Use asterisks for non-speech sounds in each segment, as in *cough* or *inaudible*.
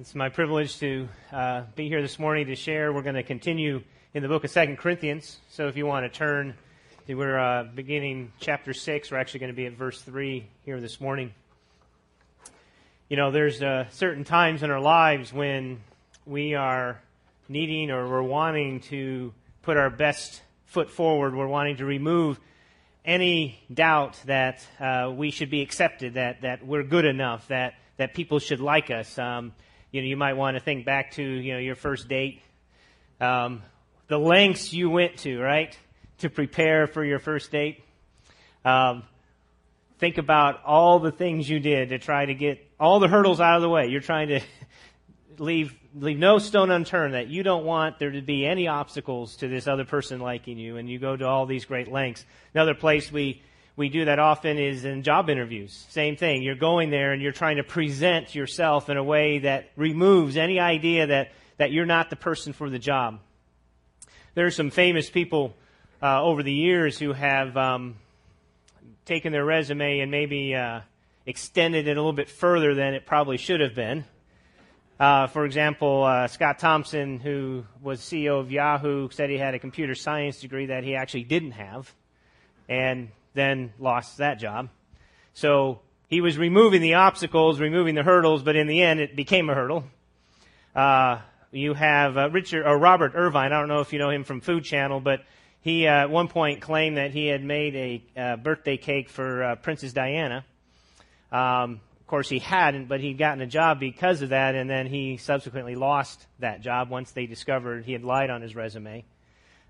It's my privilege to uh, be here this morning to share. We're going to continue in the book of Second Corinthians. So if you want to turn, we're uh, beginning chapter 6. We're actually going to be at verse 3 here this morning. You know, there's uh, certain times in our lives when we are needing or we're wanting to put our best foot forward. We're wanting to remove any doubt that uh, we should be accepted, that, that we're good enough, that, that people should like us. Um, you know, you might want to think back to, you know, your first date. Um, the lengths you went to, right, to prepare for your first date. Um, think about all the things you did to try to get all the hurdles out of the way. You're trying to *laughs* leave leave no stone unturned that you don't want there to be any obstacles to this other person liking you, and you go to all these great lengths. Another place we we do that often is in job interviews. Same thing. You're going there and you're trying to present yourself in a way that removes any idea that, that you're not the person for the job. There are some famous people uh, over the years who have um, taken their resume and maybe uh, extended it a little bit further than it probably should have been. Uh, for example, uh, Scott Thompson, who was CEO of Yahoo, said he had a computer science degree that he actually didn't have. And then lost that job. So he was removing the obstacles, removing the hurdles, but in the end, it became a hurdle. Uh, you have uh, Richard or Robert Irvine. I don't know if you know him from Food Channel, but he uh, at one point claimed that he had made a uh, birthday cake for uh, Princess Diana. Um, of course, he hadn't, but he'd gotten a job because of that, and then he subsequently lost that job once they discovered he had lied on his resume.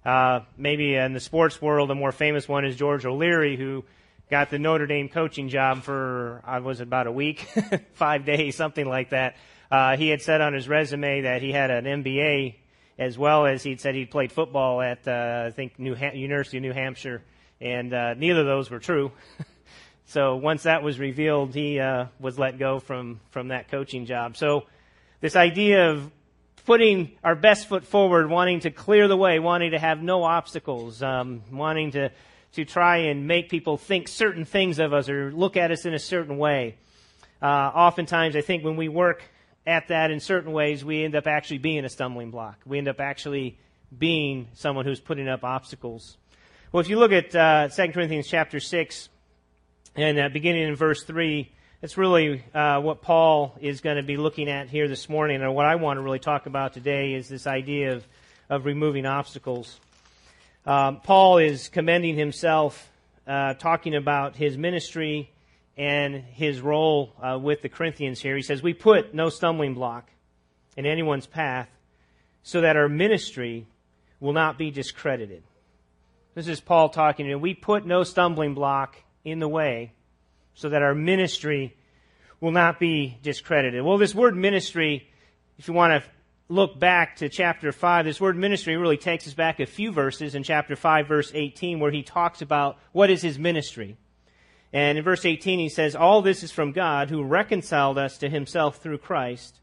Uh, maybe in the sports world, a more famous one is George O'Leary, who got the Notre Dame coaching job for, I was about a week, *laughs* five days, something like that. Uh, he had said on his resume that he had an MBA as well as he'd said he'd played football at, uh, I think, New ha- University of New Hampshire, and uh, neither of those were true. *laughs* so once that was revealed, he uh, was let go from, from that coaching job. So this idea of putting our best foot forward, wanting to clear the way, wanting to have no obstacles, um, wanting to, to try and make people think certain things of us or look at us in a certain way. Uh, oftentimes, I think when we work at that in certain ways, we end up actually being a stumbling block. We end up actually being someone who's putting up obstacles. Well, if you look at uh, 2 Corinthians chapter 6, and uh, beginning in verse 3, that's really uh, what Paul is going to be looking at here this morning, and what I want to really talk about today is this idea of, of removing obstacles. Um, Paul is commending himself, uh, talking about his ministry and his role uh, with the Corinthians here. He says, We put no stumbling block in anyone's path so that our ministry will not be discredited. This is Paul talking. And we put no stumbling block in the way so that our ministry will not be discredited. Well, this word ministry, if you want to look back to chapter 5, this word ministry really takes us back a few verses in chapter 5, verse 18, where he talks about what is his ministry. And in verse 18, he says, All this is from God who reconciled us to himself through Christ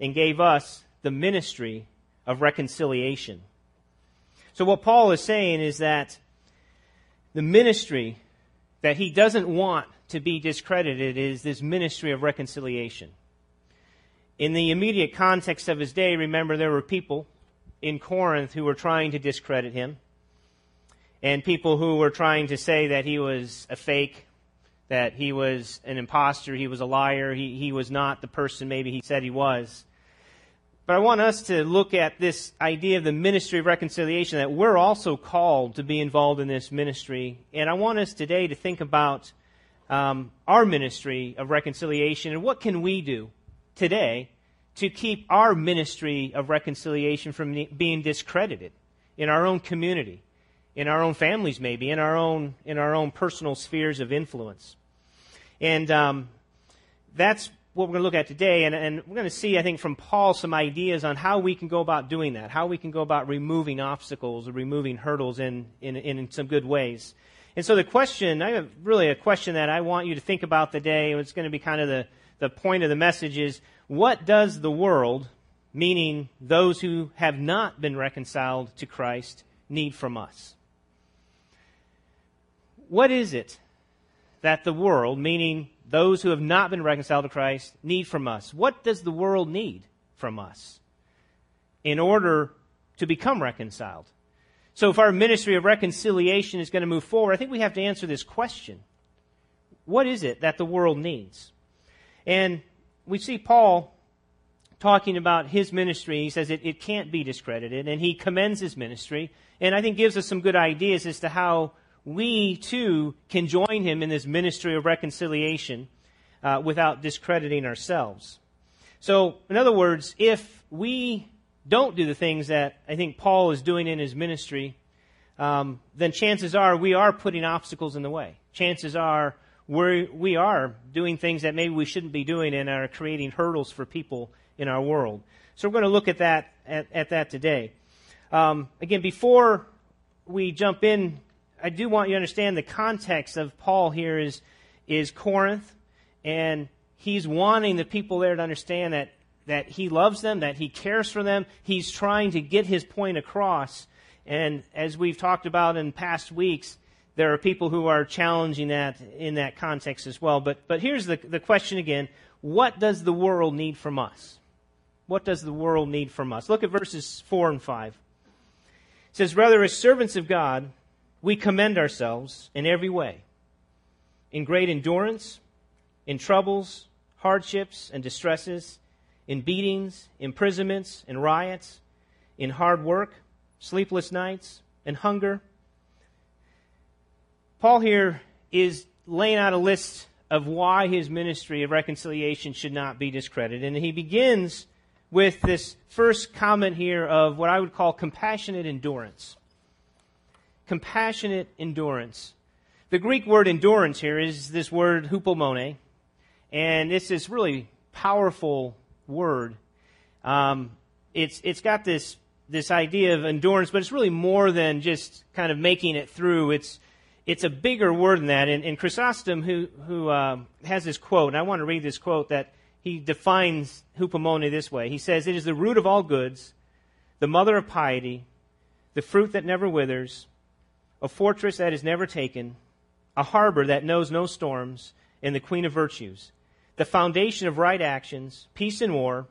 and gave us the ministry of reconciliation. So, what Paul is saying is that the ministry that he doesn't want to be discredited is this ministry of reconciliation. In the immediate context of his day, remember there were people in Corinth who were trying to discredit him, and people who were trying to say that he was a fake, that he was an impostor, he was a liar, he, he was not the person maybe he said he was. But I want us to look at this idea of the ministry of reconciliation, that we're also called to be involved in this ministry. And I want us today to think about um, our ministry of reconciliation and what can we do today to keep our ministry of reconciliation from being discredited in our own community, in our own families, maybe in our own in our own personal spheres of influence. And um, that's what we're going to look at today. And, and we're going to see, I think, from Paul some ideas on how we can go about doing that, how we can go about removing obstacles or removing hurdles in, in, in some good ways. And so the question, I have really a question that I want you to think about today, it's going to be kind of the, the point of the message is, what does the world, meaning those who have not been reconciled to Christ, need from us? What is it that the world, meaning those who have not been reconciled to Christ need from us. What does the world need from us in order to become reconciled? So, if our ministry of reconciliation is going to move forward, I think we have to answer this question What is it that the world needs? And we see Paul talking about his ministry. He says it, it can't be discredited, and he commends his ministry, and I think gives us some good ideas as to how we too can join him in this ministry of reconciliation uh, without discrediting ourselves. So, in other words, if we don't do the things that I think Paul is doing in his ministry, um, then chances are we are putting obstacles in the way. Chances are we're, we are doing things that maybe we shouldn't be doing and are creating hurdles for people in our world. So we're going to look at that at, at that today. Um, again, before we jump in, I do want you to understand the context of Paul here is is Corinth, and he's wanting the people there to understand that that he loves them, that he cares for them. He's trying to get his point across. And as we've talked about in past weeks, there are people who are challenging that in that context as well. But, but here's the, the question again What does the world need from us? What does the world need from us? Look at verses 4 and 5. It says, Rather, as servants of God, we commend ourselves in every way, in great endurance, in troubles, hardships, and distresses in beatings, imprisonments, in riots, in hard work, sleepless nights, and hunger. Paul here is laying out a list of why his ministry of reconciliation should not be discredited. And he begins with this first comment here of what I would call compassionate endurance. Compassionate endurance. The Greek word endurance here is this word hupomone, and this is really powerful word. Um, it's it's got this this idea of endurance, but it's really more than just kind of making it through. It's it's a bigger word than that. And, and Chrysostom, who who uh, has this quote, and I want to read this quote that he defines hupomone this way. He says, "It is the root of all goods, the mother of piety, the fruit that never withers, a fortress that is never taken, a harbor that knows no storms, and the queen of virtues." The foundation of right actions, peace and war,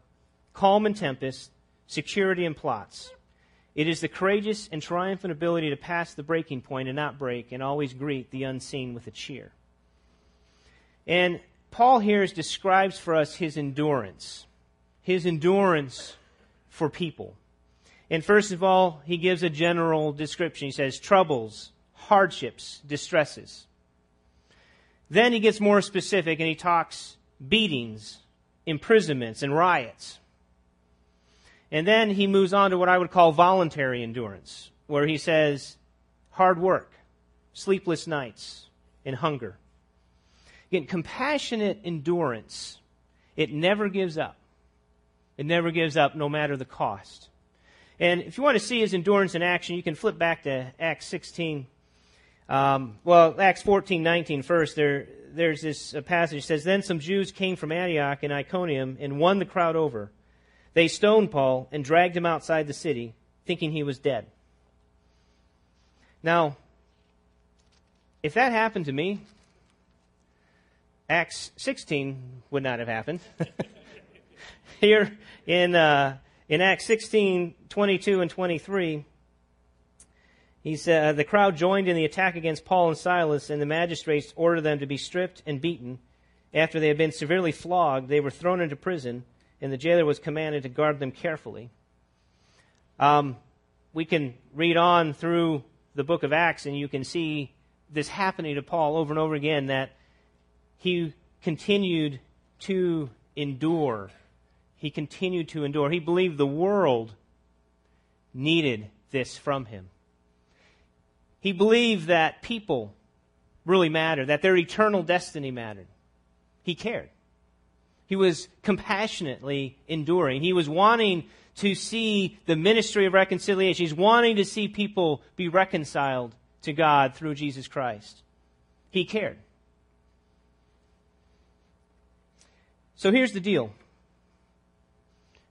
calm and tempest, security and plots. It is the courageous and triumphant ability to pass the breaking point and not break, and always greet the unseen with a cheer. And Paul here describes for us his endurance, his endurance for people. And first of all, he gives a general description. He says troubles, hardships, distresses. Then he gets more specific and he talks beatings, imprisonments, and riots. And then he moves on to what I would call voluntary endurance, where he says hard work, sleepless nights, and hunger. Again, compassionate endurance, it never gives up. It never gives up no matter the cost. And if you want to see his endurance in action, you can flip back to Acts 16. Um, well, Acts 14, 19 first. There, there's this passage that says, Then some Jews came from Antioch and Iconium and won the crowd over. They stoned Paul and dragged him outside the city, thinking he was dead. Now, if that happened to me, Acts 16 would not have happened. *laughs* Here in, uh, in Acts 16, 22 and 23, he said, uh, The crowd joined in the attack against Paul and Silas, and the magistrates ordered them to be stripped and beaten. After they had been severely flogged, they were thrown into prison, and the jailer was commanded to guard them carefully. Um, we can read on through the book of Acts, and you can see this happening to Paul over and over again that he continued to endure. He continued to endure. He believed the world needed this from him. He believed that people really mattered, that their eternal destiny mattered. He cared. He was compassionately enduring. He was wanting to see the ministry of reconciliation. He's wanting to see people be reconciled to God through Jesus Christ. He cared. So here's the deal.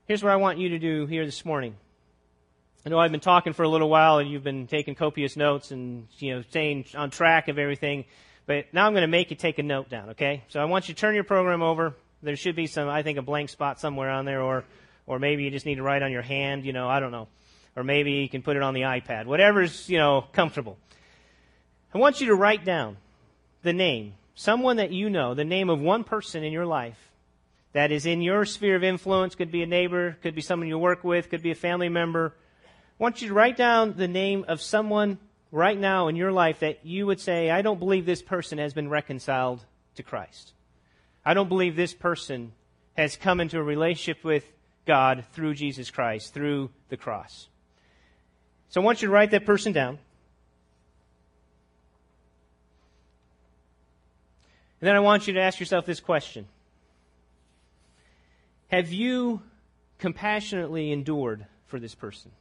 Here's what I want you to do here this morning. I know I've been talking for a little while and you've been taking copious notes and, you know, staying on track of everything. But now I'm going to make you take a note down, okay? So I want you to turn your program over. There should be some, I think, a blank spot somewhere on there, or, or maybe you just need to write on your hand, you know, I don't know. Or maybe you can put it on the iPad. Whatever's, you know, comfortable. I want you to write down the name, someone that you know, the name of one person in your life that is in your sphere of influence, could be a neighbor, could be someone you work with, could be a family member. I want you to write down the name of someone right now in your life that you would say, I don't believe this person has been reconciled to Christ. I don't believe this person has come into a relationship with God through Jesus Christ, through the cross. So I want you to write that person down. And then I want you to ask yourself this question Have you compassionately endured for this person?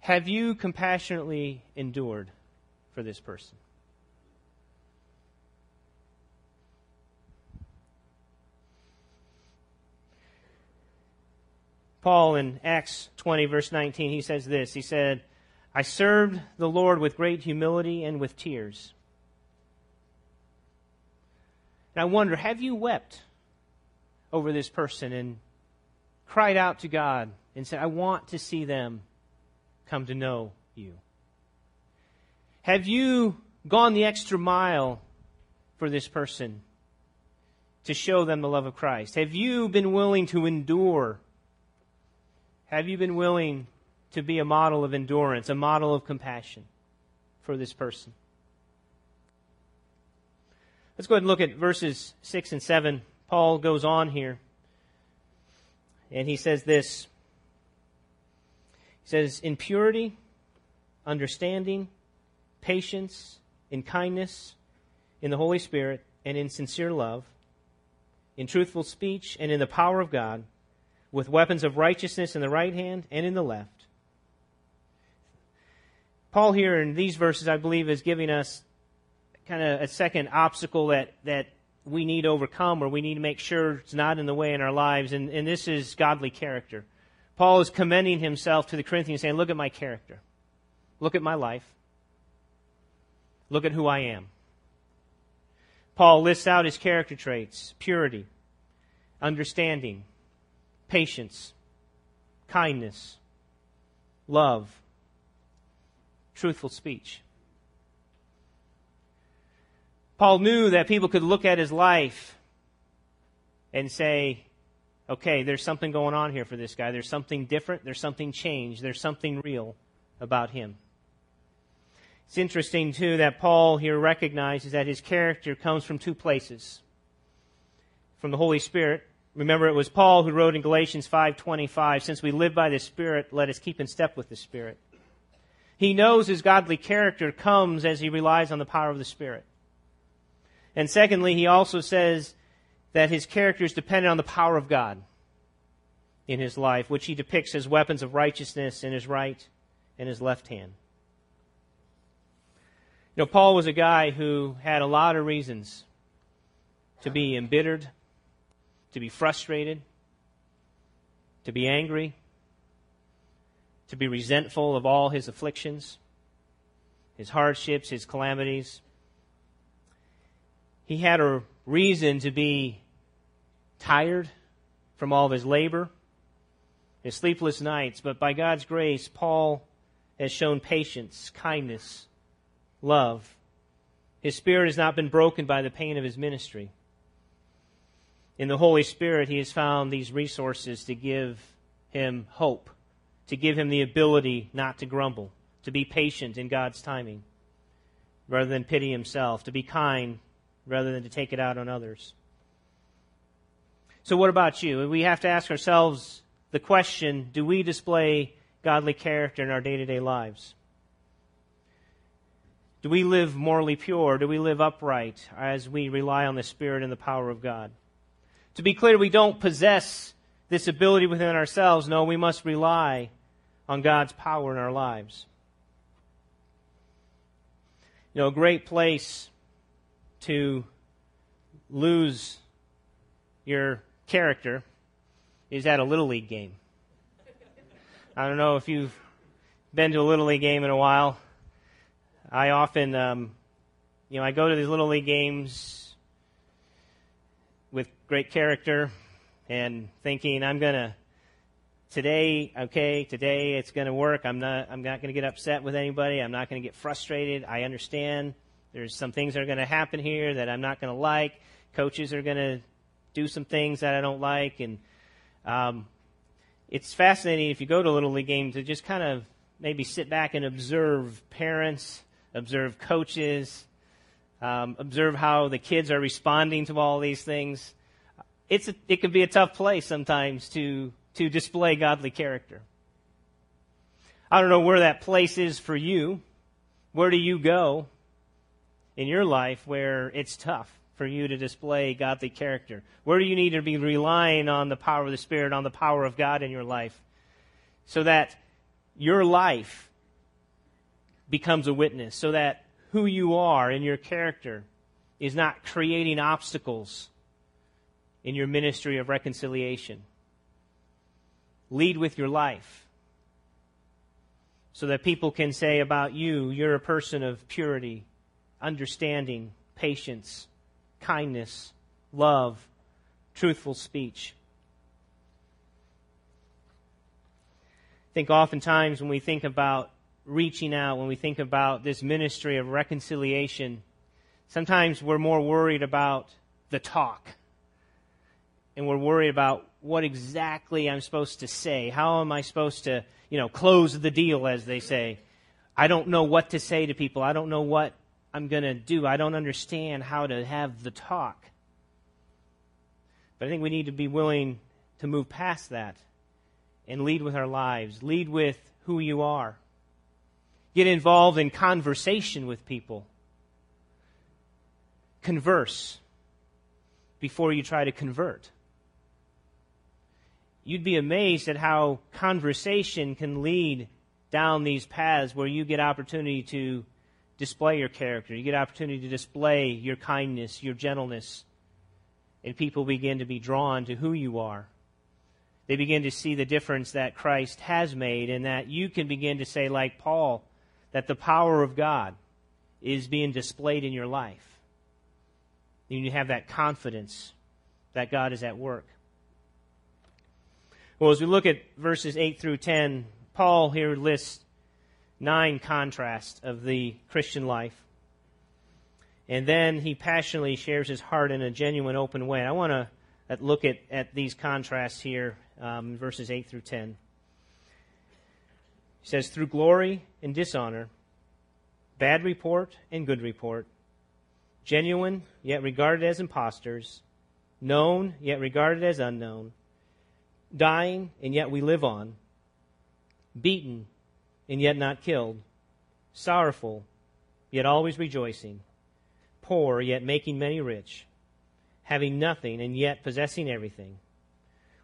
Have you compassionately endured for this person? Paul in Acts 20, verse 19, he says this. He said, I served the Lord with great humility and with tears. And I wonder, have you wept over this person and cried out to God and said, I want to see them come to know you? Have you gone the extra mile for this person to show them the love of Christ? Have you been willing to endure? Have you been willing to be a model of endurance, a model of compassion for this person? Let's go ahead and look at verses 6 and 7. Paul goes on here, and he says this. He says, In purity, understanding, patience, in kindness, in the Holy Spirit, and in sincere love, in truthful speech, and in the power of God, with weapons of righteousness in the right hand and in the left. Paul here in these verses, I believe, is giving us kind of a second obstacle that, that we need to overcome or we need to make sure it's not in the way in our lives, and, and this is godly character. Paul is commending himself to the Corinthians, saying, Look at my character. Look at my life. Look at who I am. Paul lists out his character traits purity, understanding, patience, kindness, love, truthful speech. Paul knew that people could look at his life and say, okay, there's something going on here for this guy. There's something different. There's something changed. There's something real about him. It's interesting, too, that Paul here recognizes that his character comes from two places. From the Holy Spirit. Remember, it was Paul who wrote in Galatians 5.25, Since we live by the Spirit, let us keep in step with the Spirit. He knows his godly character comes as he relies on the power of the Spirit. And secondly, he also says that his character is dependent on the power of God in his life, which he depicts as weapons of righteousness in his right and his left hand. You know, Paul was a guy who had a lot of reasons to be embittered, to be frustrated, to be angry, to be resentful of all his afflictions, his hardships, his calamities he had a reason to be tired from all of his labor, his sleepless nights, but by God's grace, Paul has shown patience, kindness, love. His spirit has not been broken by the pain of his ministry. In the Holy Spirit, he has found these resources to give him hope, to give him the ability not to grumble, to be patient in God's timing rather than pity himself, to be kind rather than to take it out on others. So, what about you? We have to ask ourselves the question do we display godly character in our day to day lives? Do we live morally pure? Do we live upright as we rely on the Spirit and the power of God? To be clear, we don't possess this ability within ourselves. No, we must rely on God's power in our lives. You know, a great place to lose your character is at a Little League game. I don't know if you've been to a Little League game in a while. I often um, you know, I go to these little league games with great character and thinking I'm going to today, okay, today it's going to work. I'm not I'm not going to get upset with anybody. I'm not going to get frustrated. I understand there's some things that are going to happen here that I'm not going to like. Coaches are going to do some things that I don't like and um, it's fascinating if you go to a little league games to just kind of maybe sit back and observe parents, observe coaches, um, observe how the kids are responding to all these things. It's a, it can be a tough place sometimes to to display godly character. I don't know where that place is for you. Where do you go in your life where it's tough for you to display godly character? Where do you need to be relying on the power of the Spirit, on the power of God in your life, so that your life becomes a witness, so that who you are and your character is not creating obstacles in your ministry of reconciliation. Lead with your life so that people can say about you, you're a person of purity, understanding, patience, kindness, love, truthful speech. I think oftentimes when we think about reaching out, when we think about this ministry of reconciliation, sometimes we're more worried about the talk. And we're worried about what exactly I'm supposed to say. How am I supposed to, you know, close the deal, as they say? I don't know what to say to people. I don't know what I'm going to do. I don't understand how to have the talk. But I think we need to be willing to move past that and lead with our lives, lead with who you are. Get involved in conversation with people. Converse before you try to convert. You'd be amazed at how conversation can lead down these paths where you get opportunity to display your character. You get opportunity to display your kindness, your gentleness. And people begin to be drawn to who you are. They begin to see the difference that Christ has made, and that you can begin to say, like Paul, that the power of God is being displayed in your life. And you have that confidence that God is at work. Well, as we look at verses 8 through 10, Paul here lists nine contrasts of the Christian life. And then he passionately shares his heart in a genuine, open way. I want to look at, at these contrasts here, um, verses 8 through 10. He says, through glory and dishonor, bad report and good report, genuine yet regarded as impostors, known yet regarded as unknown, dying and yet we live on, beaten and yet not killed, sorrowful yet always rejoicing, poor yet making many rich, having nothing and yet possessing everything.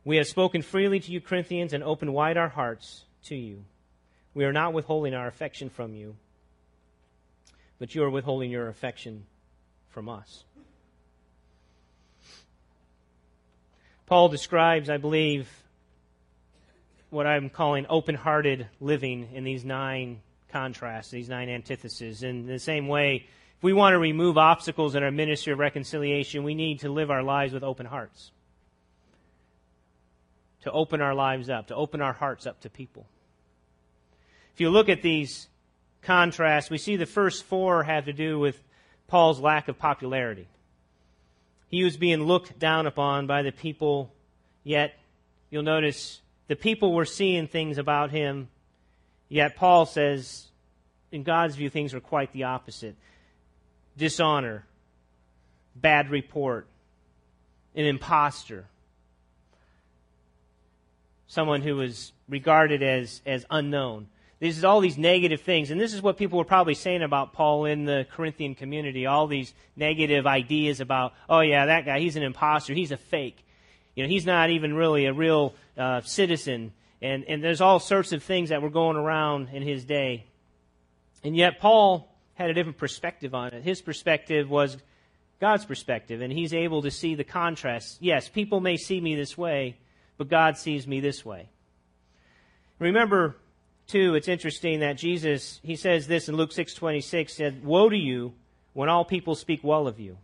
We have spoken freely to you, Corinthians, and opened wide our hearts to you. We are not withholding our affection from you, but you are withholding your affection from us. Paul describes, I believe, what I'm calling open hearted living in these nine contrasts, these nine antitheses. In the same way, if we want to remove obstacles in our ministry of reconciliation, we need to live our lives with open hearts. To open our lives up, to open our hearts up to people. If you look at these contrasts, we see the first four have to do with Paul's lack of popularity. He was being looked down upon by the people, yet you'll notice the people were seeing things about him, yet Paul says, in God's view, things were quite the opposite dishonor, bad report, an impostor, someone who was regarded as, as unknown. This is all these negative things, and this is what people were probably saying about Paul in the Corinthian community. All these negative ideas about, oh yeah, that guy, he's an impostor, he's a fake. You know, he's not even really a real uh, citizen, and and there's all sorts of things that were going around in his day, and yet Paul had a different perspective on it. His perspective was God's perspective, and he's able to see the contrast. Yes, people may see me this way, but God sees me this way. Remember too, it's interesting that Jesus, he says this in Luke 6:26 said, "Woe to you when all people speak well of you.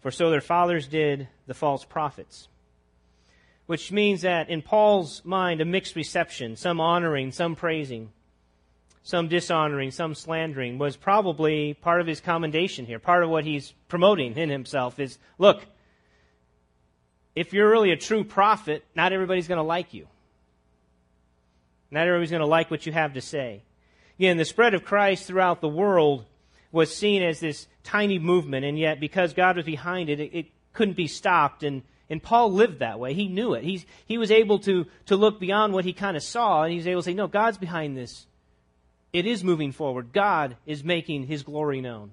For so their fathers did the false prophets. Which means that in Paul's mind, a mixed reception, some honoring, some praising, some dishonoring, some slandering, was probably part of his commendation here. Part of what he's promoting in himself is look, if you're really a true prophet, not everybody's going to like you. Not everybody's going to like what you have to say. Again, the spread of Christ throughout the world was seen as this tiny movement, and yet because God was behind it, it, it couldn't be stopped. And, and Paul lived that way. He knew it. He's, he was able to, to look beyond what he kind of saw, and he's able to say, No, God's behind this. It is moving forward. God is making his glory known.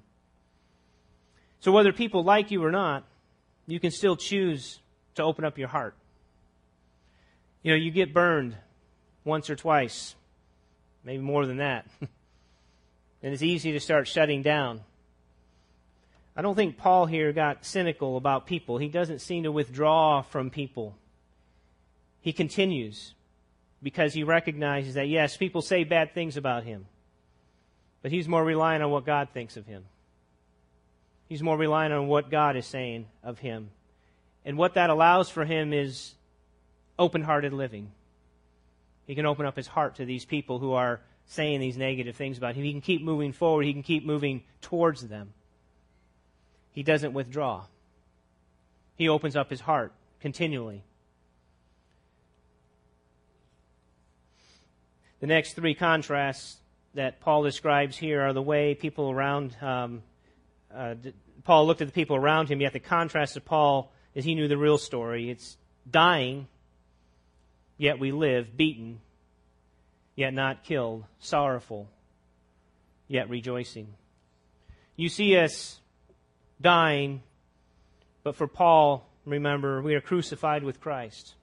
So whether people like you or not, you can still choose to open up your heart. You know, you get burned once or twice, maybe more than that. *laughs* and it's easy to start shutting down. I don't think Paul here got cynical about people. He doesn't seem to withdraw from people. He continues because he recognizes that, yes, people say bad things about him, but he's more reliant on what God thinks of him. He's more reliant on what God is saying of him. And what that allows for him is open hearted living. He can open up his heart to these people who are saying these negative things about him. He can keep moving forward, he can keep moving towards them. He doesn't withdraw, he opens up his heart continually. The next three contrasts that Paul describes here are the way people around um, uh, Paul looked at the people around him, yet the contrast to Paul is he knew the real story. It's dying, yet we live, beaten, yet not killed, sorrowful, yet rejoicing. You see us dying, but for Paul, remember, we are crucified with Christ.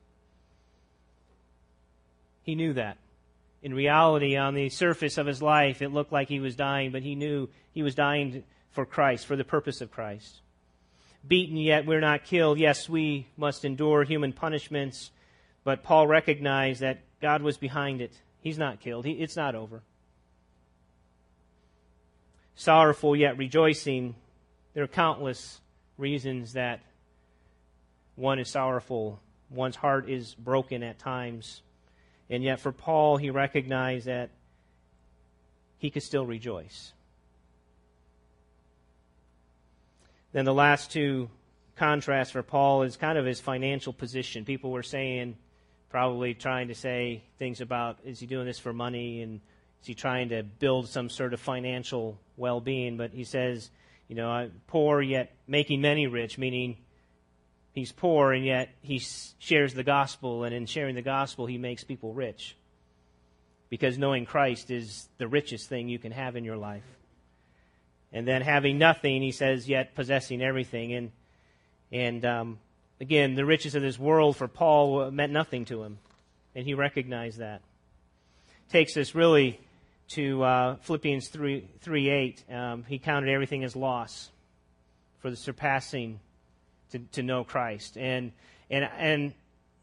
He knew that. In reality, on the surface of his life, it looked like he was dying, but he knew he was dying for Christ, for the purpose of Christ. Beaten, yet we're not killed. Yes, we must endure human punishments, but Paul recognized that God was behind it. He's not killed, he, it's not over. Sorrowful, yet rejoicing. There are countless reasons that one is sorrowful, one's heart is broken at times. And yet, for Paul, he recognized that he could still rejoice. Then the last two contrasts for Paul is kind of his financial position. People were saying, probably trying to say things about, is he doing this for money and is he trying to build some sort of financial well being? But he says, you know, poor yet making many rich, meaning he's poor and yet he shares the gospel, and in sharing the gospel, he makes people rich. Because knowing Christ is the richest thing you can have in your life. And then having nothing, he says, yet possessing everything. And, and um, again, the riches of this world for Paul meant nothing to him. And he recognized that. Takes us really to uh, Philippians 3, 3 8. Um, he counted everything as loss for the surpassing to, to know Christ. And, and, and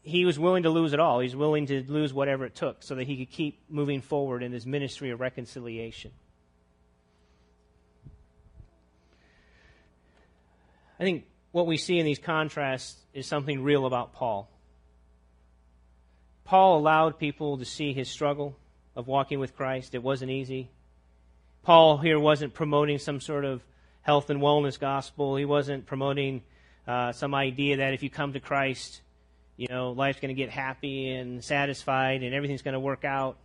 he was willing to lose it all. He's willing to lose whatever it took so that he could keep moving forward in his ministry of reconciliation. I think what we see in these contrasts is something real about Paul. Paul allowed people to see his struggle of walking with Christ. It wasn't easy. Paul here wasn't promoting some sort of health and wellness gospel. He wasn't promoting uh, some idea that if you come to Christ, you know, life's going to get happy and satisfied and everything's going to work out.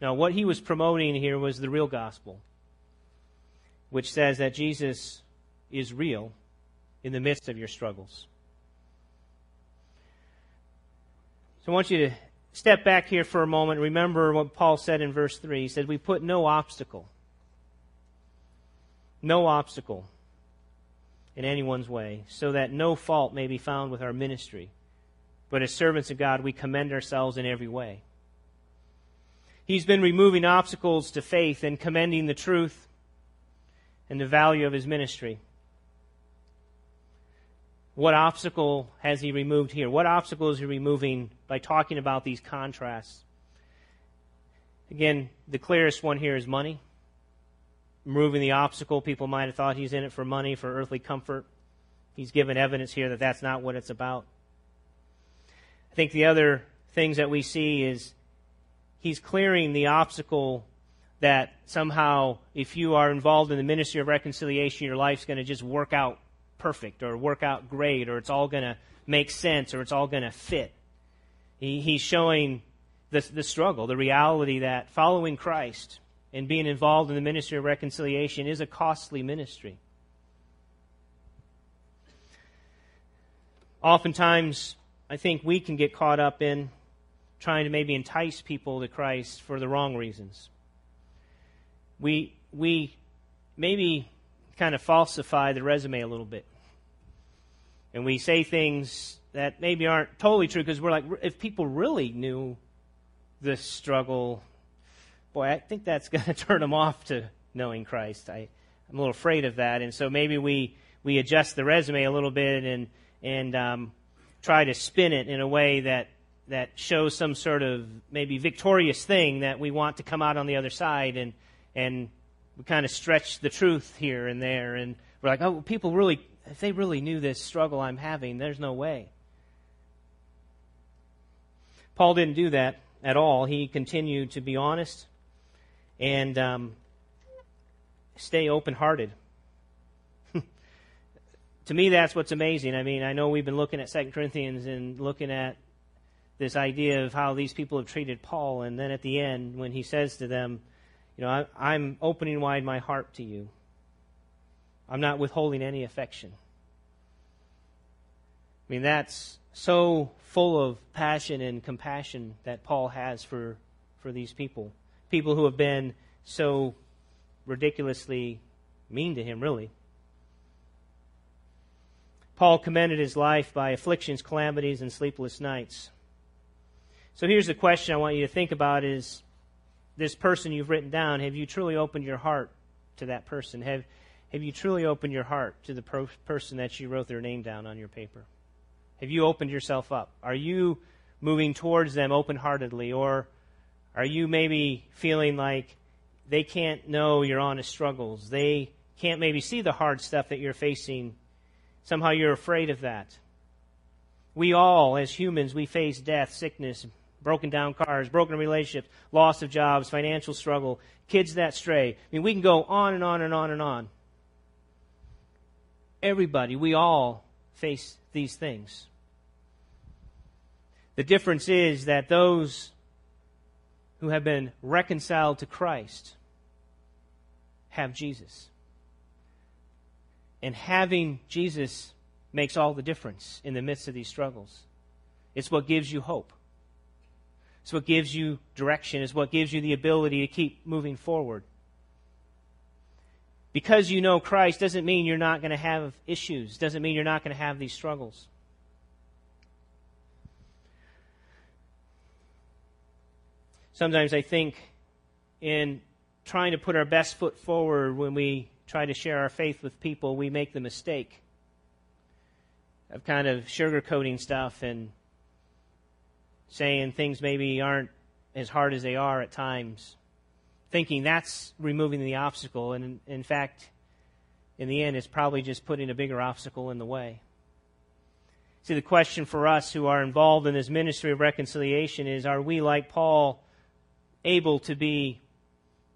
No, what he was promoting here was the real gospel, which says that Jesus is real in the midst of your struggles. So I want you to step back here for a moment. Remember what Paul said in verse 3. He said, We put no obstacle, no obstacle in anyone's way, so that no fault may be found with our ministry. But as servants of God, we commend ourselves in every way. He's been removing obstacles to faith and commending the truth and the value of his ministry. What obstacle has he removed here? What obstacle is he removing by talking about these contrasts? Again, the clearest one here is money. removing the obstacle. People might have thought he's in it for money, for earthly comfort. He's given evidence here that that's not what it's about. I think the other things that we see is he's clearing the obstacle that somehow if you are involved in the ministry of reconciliation, your life's going to just work out perfect or work out great or it's all going to make sense or it's all going to fit. He, he's showing the, the struggle, the reality that following Christ and being involved in the ministry of reconciliation is a costly ministry. Oftentimes, I think we can get caught up in trying to maybe entice people to Christ for the wrong reasons. We, we maybe kind of falsify the resume a little bit. And we say things that maybe aren't totally true because we're like, if people really knew this struggle, boy, I think that's *laughs* going to turn them off to knowing Christ. I, I'm a little afraid of that. And so maybe we, we adjust the resume a little bit and, and um, try to spin it in a way that, that shows some sort of maybe victorious thing that we want to come out on the other side. And, and we kind of stretch the truth here and there. And we're like, oh, people really, if they really knew this struggle I'm having, there's no way. Paul didn't do that at all. He continued to be honest and um, stay open hearted. *laughs* to me, that's what's amazing. I mean, I know we've been looking at Second Corinthians and looking at this idea of how these people have treated Paul, and then at the end, when he says to them, You know, I, I'm opening wide my heart to you, I'm not withholding any affection. I mean, that's so full of passion and compassion that Paul has for, for these people. People who have been so ridiculously mean to him, really. Paul commended his life by afflictions, calamities, and sleepless nights. So here's the question I want you to think about is this person you've written down, have you truly opened your heart to that person? Have, have you truly opened your heart to the person that you wrote their name down on your paper? Have you opened yourself up? Are you moving towards them open heartedly? Or are you maybe feeling like they can't know your honest struggles? They can't maybe see the hard stuff that you're facing. Somehow you're afraid of that. We all, as humans, we face death, sickness, broken down cars, broken relationships, loss of jobs, financial struggle, kids that stray. I mean, we can go on and on and on and on. Everybody, we all face these things. The difference is that those who have been reconciled to Christ have Jesus. And having Jesus makes all the difference in the midst of these struggles. It's what gives you hope. It's what gives you direction. It's what gives you the ability to keep moving forward. Because you know Christ doesn't mean you're not going to have issues, doesn't mean you're not going to have these struggles. Sometimes I think in trying to put our best foot forward when we try to share our faith with people, we make the mistake of kind of sugarcoating stuff and saying things maybe aren't as hard as they are at times, thinking that's removing the obstacle. And in, in fact, in the end, it's probably just putting a bigger obstacle in the way. See, the question for us who are involved in this ministry of reconciliation is are we like Paul? able to be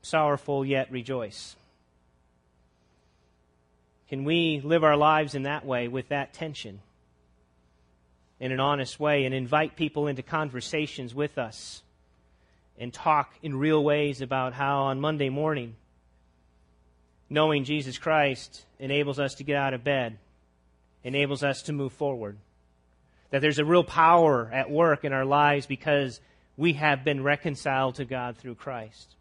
sorrowful yet rejoice? Can we live our lives in that way with that tension? In an honest way and invite people into conversations with us and talk in real ways about how on Monday morning, knowing Jesus Christ enables us to get out of bed, enables us to move forward. That there's a real power at work in our lives because we have been reconciled to God through Christ.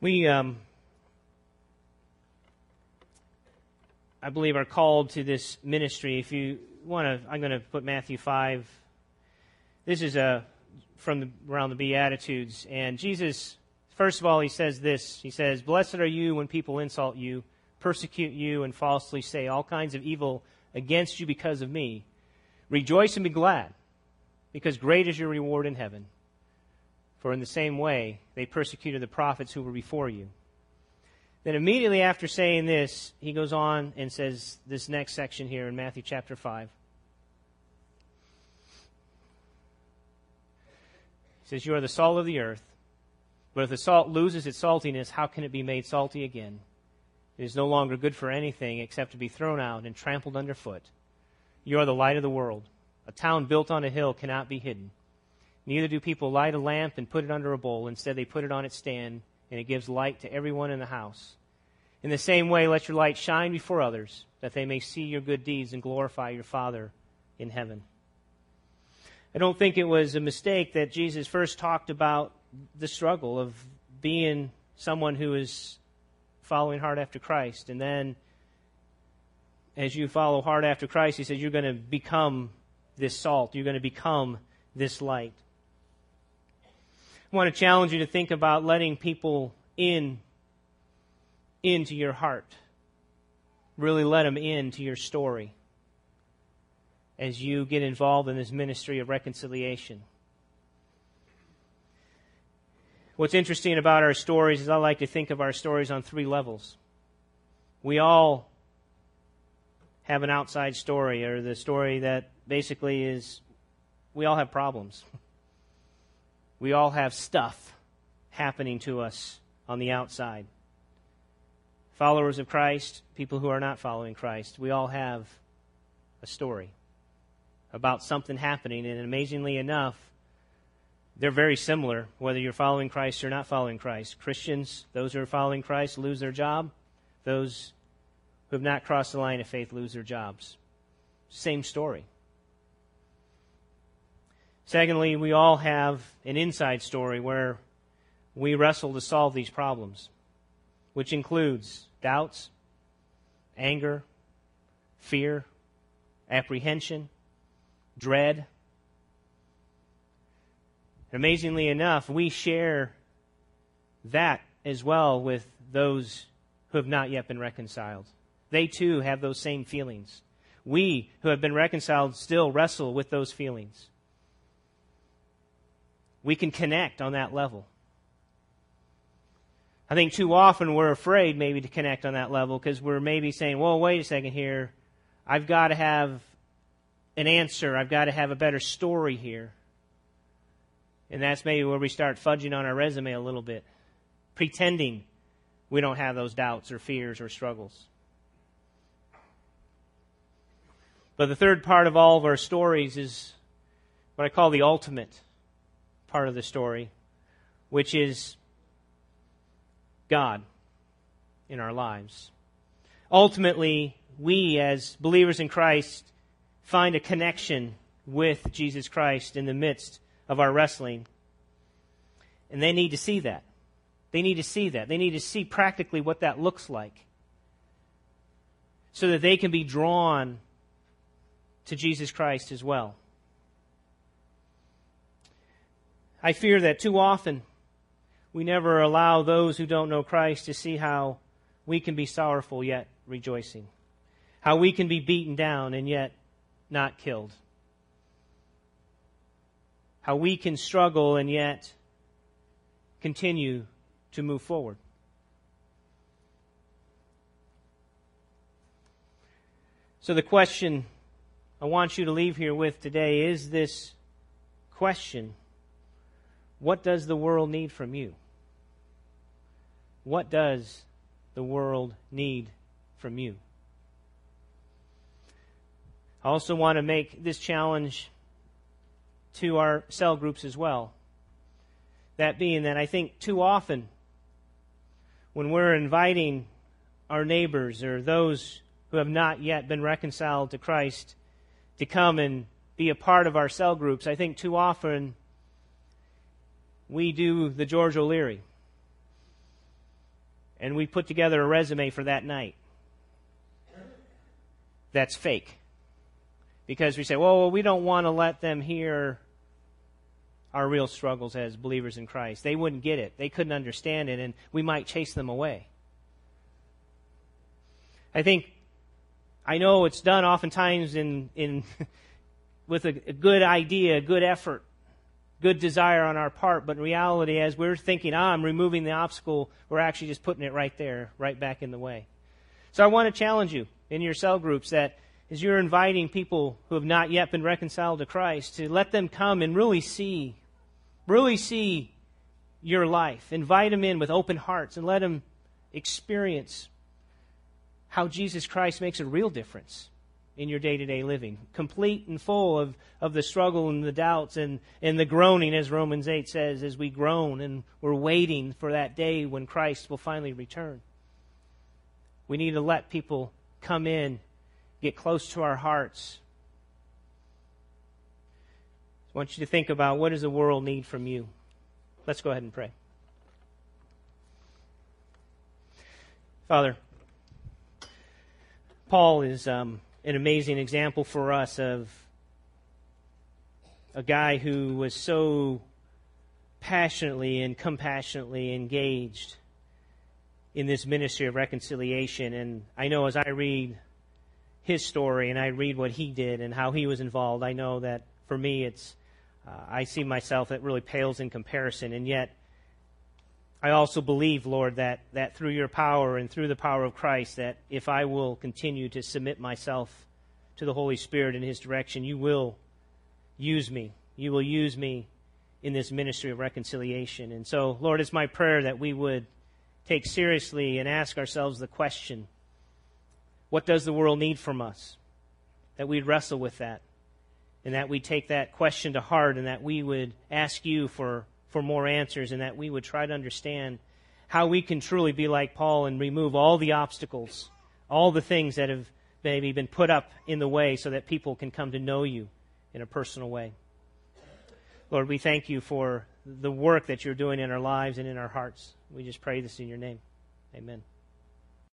We, um, I believe, are called to this ministry. If you want to, I'm going to put Matthew 5. This is a, uh, from the, around the Beatitudes. And Jesus, first of all, he says this He says, Blessed are you when people insult you, persecute you, and falsely say all kinds of evil against you because of me. Rejoice and be glad, because great is your reward in heaven. For in the same way they persecuted the prophets who were before you. Then immediately after saying this, he goes on and says this next section here in Matthew chapter 5. He says, You are the salt of the earth. But if the salt loses its saltiness, how can it be made salty again? It is no longer good for anything except to be thrown out and trampled underfoot. You are the light of the world. A town built on a hill cannot be hidden. Neither do people light a lamp and put it under a bowl. Instead, they put it on its stand, and it gives light to everyone in the house. In the same way, let your light shine before others, that they may see your good deeds and glorify your Father in heaven. I don't think it was a mistake that Jesus first talked about the struggle of being someone who is following hard after Christ. And then, as you follow hard after Christ, he says you're going to become this salt, you're going to become this light. I want to challenge you to think about letting people in into your heart. Really let them into your story as you get involved in this ministry of reconciliation. What's interesting about our stories is I like to think of our stories on three levels. We all have an outside story, or the story that basically is we all have problems. *laughs* We all have stuff happening to us on the outside. Followers of Christ, people who are not following Christ, we all have a story about something happening, and amazingly enough, they're very similar, whether you're following Christ or not following Christ. Christians, those who are following Christ, lose their job. Those who have not crossed the line of faith lose their jobs. Same story. Secondly, we all have an inside story where we wrestle to solve these problems, which includes doubts, anger, fear, apprehension, dread. Amazingly enough, we share that as well with those who have not yet been reconciled. They too have those same feelings. We who have been reconciled still wrestle with those feelings we can connect on that level. I think too often we're afraid maybe to connect on that level because we're maybe saying, well, wait a second here. I've got to have an answer. I've got to have a better story here. And that's maybe where we start fudging on our resume a little bit, pretending we don't have those doubts or fears or struggles. But the third part of all of our stories is what I call the ultimate part of the story, which is God in our lives. Ultimately, we as believers in Christ find a connection with Jesus Christ in the midst of our wrestling. And they need to see that. They need to see that. They need to see practically what that looks like so that they can be drawn to Jesus Christ as well. I fear that too often we never allow those who don't know Christ to see how we can be sorrowful yet rejoicing, how we can be beaten down and yet not killed, how we can struggle and yet continue to move forward. So, the question I want you to leave here with today is this question what does the world need from you? What does the world need from you? I also want to make this challenge to our cell groups as well. That being that I think too often when we're inviting our neighbors or those who have not yet been reconciled to Christ to come and be a part of our cell groups, I think too often we do the George O'Leary. And we put together a resume for that night. That's fake. Because we say, well, we don't want to let them hear our real struggles as believers in Christ. They wouldn't get it. They couldn't understand it, and we might chase them away. I think, I know it's done oftentimes in, in *laughs* with a, a good idea, a good effort good desire on our part, but in reality, as we're thinking, ah, I'm removing the obstacle, we're actually just putting it right there, right back in the way. So I want to challenge you in your cell groups that as you're inviting people who have not yet been reconciled to Christ, to let them come and really see, really see your life. Invite them in with open hearts and let them experience how Jesus Christ makes a real difference in your day to day living, complete and full of, of the struggle and the doubts and, and the groaning, as Romans 8 says, as we groan and we're waiting for that day when Christ will finally return. We need to let people come in get close to our hearts. I want you to think about what does the world need from you. Let's go ahead and pray. Father, Paul is um, an amazing example for us of a guy who was so passionately and compassionately engaged in this ministry of reconciliation. And I know as I read his story and I read what he did and how he was involved, I know that for me, it's uh, I see myself that really pales in comparison. And yet, I also believe, Lord, that that through your power and through the power of Christ, that if I will continue to submit myself to the Holy Spirit in His direction, you will use me. You will use me in this ministry of reconciliation. And so, Lord, it's my prayer that we would take seriously and ask ourselves the question what does the world need from us? That we'd wrestle with that. And that we take that question to heart and that we would ask you for, for more answers and that we would try to understand how we can truly be like Paul and remove all the obstacles, all the things that have maybe been put up in the way so that people can come to know you in a personal way. Lord, we thank you for the work that you're doing in our lives and in our hearts. We just pray this in your name. Amen.